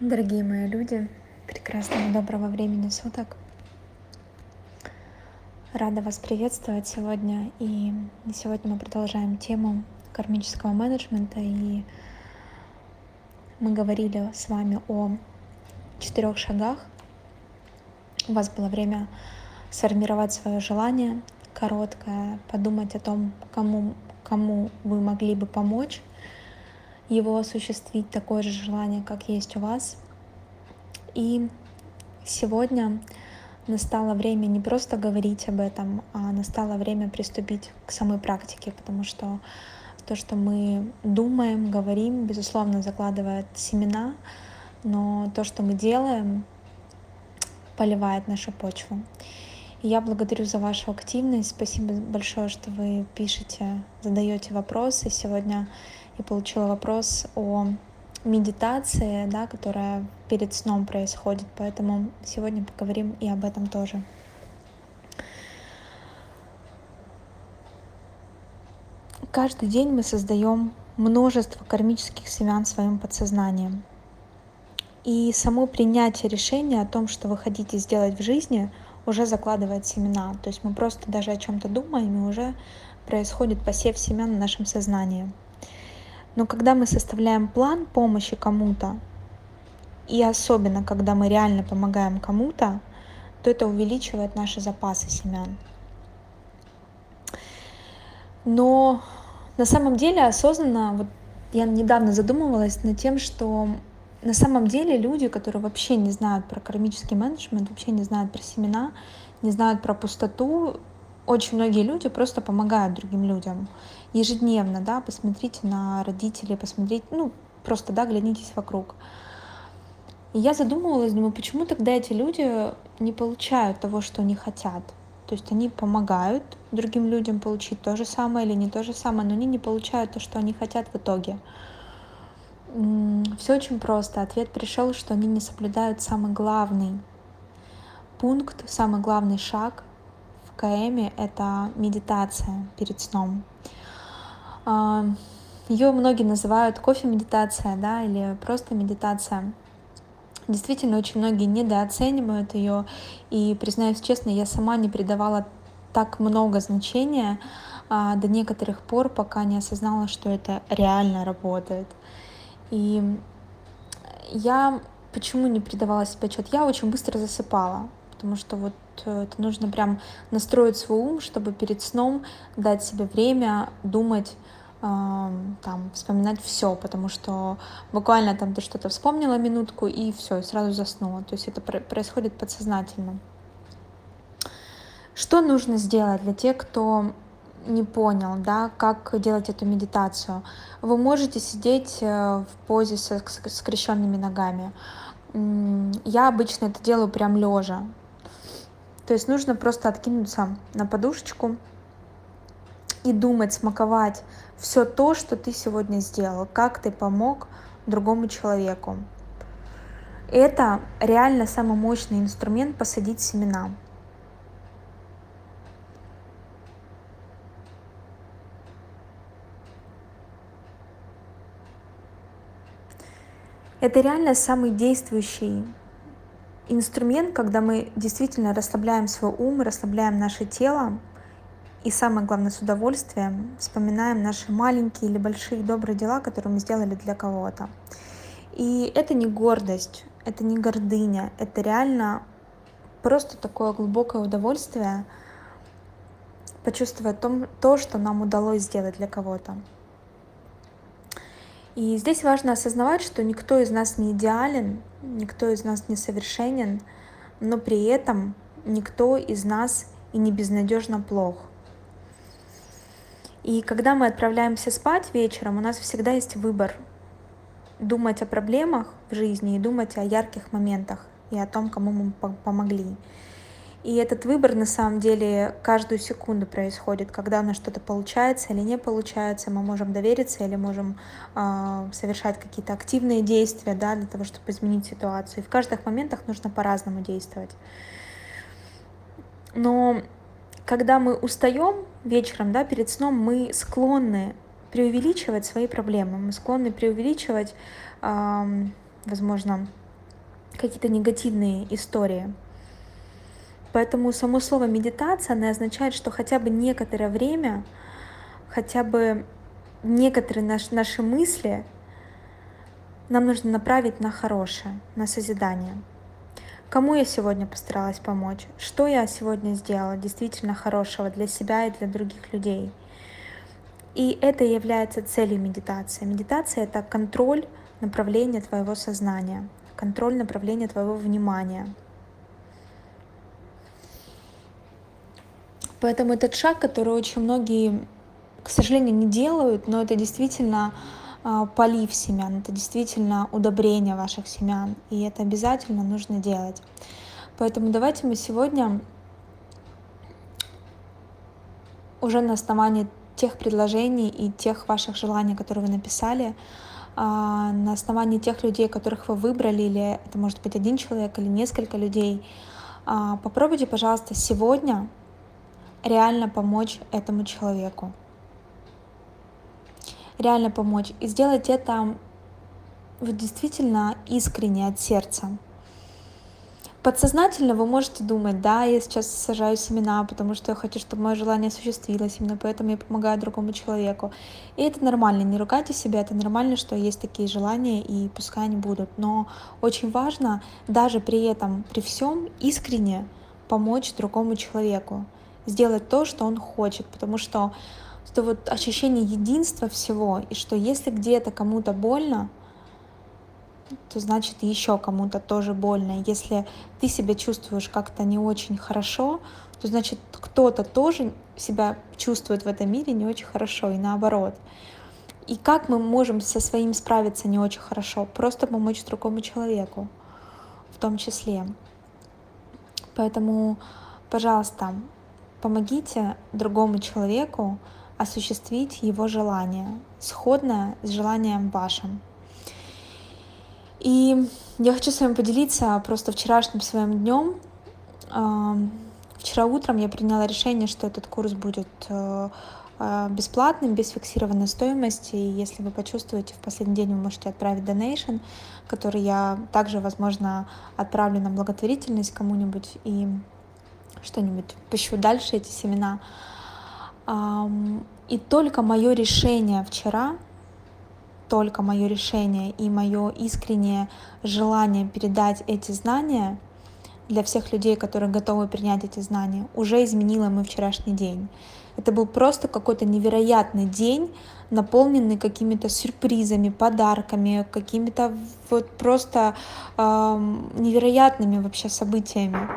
Дорогие мои люди, прекрасного доброго времени суток. Рада вас приветствовать сегодня. И сегодня мы продолжаем тему кармического менеджмента. И мы говорили с вами о четырех шагах. У вас было время сформировать свое желание короткое, подумать о том, кому, кому вы могли бы помочь его осуществить, такое же желание, как есть у вас. И сегодня настало время не просто говорить об этом, а настало время приступить к самой практике, потому что то, что мы думаем, говорим, безусловно, закладывает семена, но то, что мы делаем, поливает нашу почву. Я благодарю за вашу активность. Спасибо большое, что вы пишете, задаете вопросы. Сегодня я получила вопрос о медитации, да, которая перед сном происходит, поэтому сегодня поговорим и об этом тоже. Каждый день мы создаем множество кармических семян своим подсознанием. И само принятие решения о том, что вы хотите сделать в жизни, уже закладывает семена. То есть мы просто даже о чем-то думаем, и уже происходит посев семян в нашем сознании. Но когда мы составляем план помощи кому-то, и особенно когда мы реально помогаем кому-то, то это увеличивает наши запасы семян. Но на самом деле осознанно, вот я недавно задумывалась над тем, что на самом деле люди, которые вообще не знают про кармический менеджмент, вообще не знают про семена, не знают про пустоту, очень многие люди просто помогают другим людям ежедневно, да, посмотрите на родителей, посмотрите, ну, просто, да, глянитесь вокруг. И я задумывалась, думаю, почему тогда эти люди не получают того, что они хотят? То есть они помогают другим людям получить то же самое или не то же самое, но они не получают то, что они хотят в итоге. Все очень просто. Ответ пришел, что они не соблюдают самый главный пункт, самый главный шаг КМ — это медитация перед сном. А, Ее многие называют кофе-медитация, да, или просто медитация. Действительно, очень многие недооценивают ее, и, признаюсь честно, я сама не придавала так много значения а, до некоторых пор, пока не осознала, что это реально работает. И я почему не придавала себе отчет? Я очень быстро засыпала, потому что вот это нужно прям настроить свой ум, чтобы перед сном дать себе время думать там вспоминать все, потому что буквально там ты что-то вспомнила минутку и все, и сразу заснула. То есть это происходит подсознательно. Что нужно сделать для тех, кто не понял, да, как делать эту медитацию? Вы можете сидеть э, в позе со скрещенными ногами. Я обычно это делаю прям лежа. То есть нужно просто откинуться на подушечку и думать, смаковать все то, что ты сегодня сделал, как ты помог другому человеку. Это реально самый мощный инструмент посадить семена. Это реально самый действующий инструмент, когда мы действительно расслабляем свой ум, расслабляем наше тело, и самое главное, с удовольствием вспоминаем наши маленькие или большие добрые дела, которые мы сделали для кого-то. И это не гордость, это не гордыня, это реально просто такое глубокое удовольствие почувствовать том, то, что нам удалось сделать для кого-то. И здесь важно осознавать, что никто из нас не идеален, никто из нас не совершенен, но при этом никто из нас и не безнадежно плох. И когда мы отправляемся спать вечером, у нас всегда есть выбор думать о проблемах в жизни и думать о ярких моментах и о том, кому мы помогли. И этот выбор на самом деле каждую секунду происходит, когда у нас что-то получается или не получается, мы можем довериться или можем э, совершать какие-то активные действия да, для того, чтобы изменить ситуацию. И в каждых моментах нужно по-разному действовать. Но когда мы устаем вечером, да, перед сном, мы склонны преувеличивать свои проблемы, мы склонны преувеличивать, э, возможно, какие-то негативные истории. Поэтому само слово медитация, она означает, что хотя бы некоторое время, хотя бы некоторые наши, наши мысли нам нужно направить на хорошее, на созидание. Кому я сегодня постаралась помочь? Что я сегодня сделала действительно хорошего для себя и для других людей? И это является целью медитации. Медитация — это контроль направления твоего сознания, контроль направления твоего внимания — Поэтому этот шаг, который очень многие, к сожалению, не делают, но это действительно а, полив семян, это действительно удобрение ваших семян, и это обязательно нужно делать. Поэтому давайте мы сегодня уже на основании тех предложений и тех ваших желаний, которые вы написали, а, на основании тех людей, которых вы выбрали, или это может быть один человек или несколько людей, а, попробуйте, пожалуйста, сегодня реально помочь этому человеку. Реально помочь. И сделать это вот действительно искренне от сердца. Подсознательно вы можете думать, да, я сейчас сажаю семена, потому что я хочу, чтобы мое желание осуществилось, именно поэтому я помогаю другому человеку. И это нормально, не ругайте себя, это нормально, что есть такие желания, и пускай они будут. Но очень важно даже при этом, при всем искренне помочь другому человеку сделать то, что он хочет, потому что это вот ощущение единства всего, и что если где-то кому-то больно, то значит еще кому-то тоже больно. Если ты себя чувствуешь как-то не очень хорошо, то значит кто-то тоже себя чувствует в этом мире не очень хорошо, и наоборот. И как мы можем со своим справиться не очень хорошо? Просто помочь другому человеку в том числе. Поэтому, пожалуйста, Помогите другому человеку осуществить его желание, сходное с желанием вашим. И я хочу с вами поделиться просто вчерашним своим днем. Вчера утром я приняла решение, что этот курс будет э, э, бесплатным, без фиксированной стоимости. И если вы почувствуете в последний день, вы можете отправить донейшн, который я также, возможно, отправлю на благотворительность кому-нибудь. И что-нибудь пущу дальше эти семена. И только мое решение вчера, только мое решение и мое искреннее желание передать эти знания для всех людей, которые готовы принять эти знания, уже изменило мой вчерашний день. Это был просто какой-то невероятный день, наполненный какими-то сюрпризами, подарками, какими-то вот просто э, невероятными вообще событиями.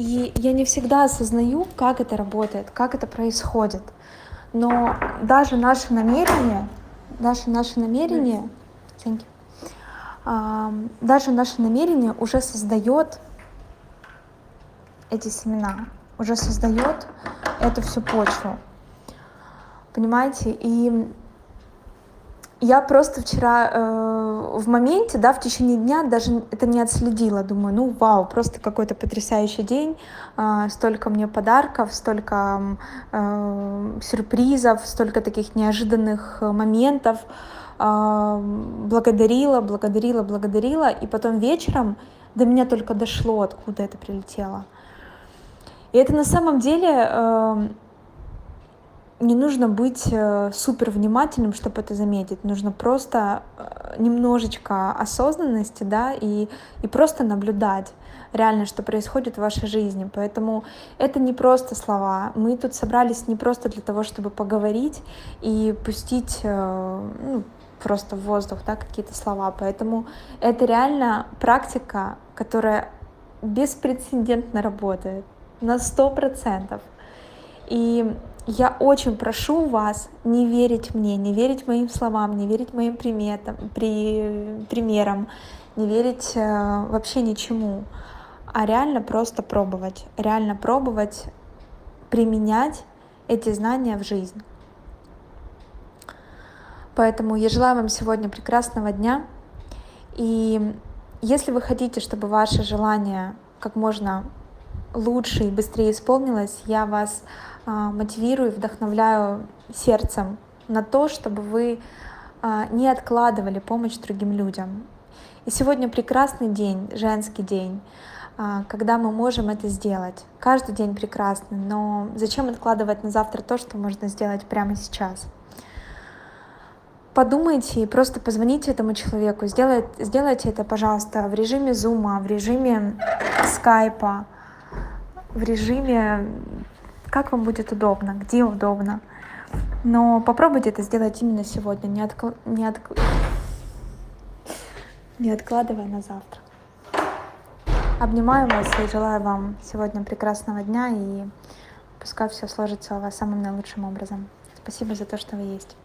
И я не всегда осознаю, как это работает, как это происходит. Но даже наше намерение, даже наше намерение, thank you, даже наше намерение уже создает эти семена, уже создает эту всю почву. Понимаете? И я просто вчера э, в моменте, да, в течение дня даже это не отследила. Думаю, ну вау, просто какой-то потрясающий день, э, столько мне подарков, столько э, сюрпризов, столько таких неожиданных моментов. Э, благодарила, благодарила, благодарила, и потом вечером до меня только дошло, откуда это прилетело. И это на самом деле э, не нужно быть э, супер внимательным, чтобы это заметить. Нужно просто э, немножечко осознанности, да, и, и просто наблюдать реально, что происходит в вашей жизни. Поэтому это не просто слова. Мы тут собрались не просто для того, чтобы поговорить и пустить э, ну, просто в воздух да, какие-то слова. Поэтому это реально практика, которая беспрецедентно работает на сто процентов. И я очень прошу вас не верить мне, не верить моим словам, не верить моим приметам, при, примерам, не верить э, вообще ничему, а реально просто пробовать, реально пробовать применять эти знания в жизнь. Поэтому я желаю вам сегодня прекрасного дня. И если вы хотите, чтобы ваше желание как можно лучше и быстрее исполнилось, я вас а, мотивирую, вдохновляю сердцем на то, чтобы вы а, не откладывали помощь другим людям. И сегодня прекрасный день, женский день, а, когда мы можем это сделать. Каждый день прекрасный, но зачем откладывать на завтра то, что можно сделать прямо сейчас? Подумайте и просто позвоните этому человеку. Сделайте, сделайте это, пожалуйста, в режиме зума, в режиме скайпа, в режиме, как вам будет удобно, где удобно. Но попробуйте это сделать именно сегодня, не, откл... не, откл... не откладывая на завтра. Обнимаю вас и желаю вам сегодня прекрасного дня и пускай все сложится у вас самым наилучшим образом. Спасибо за то, что вы есть.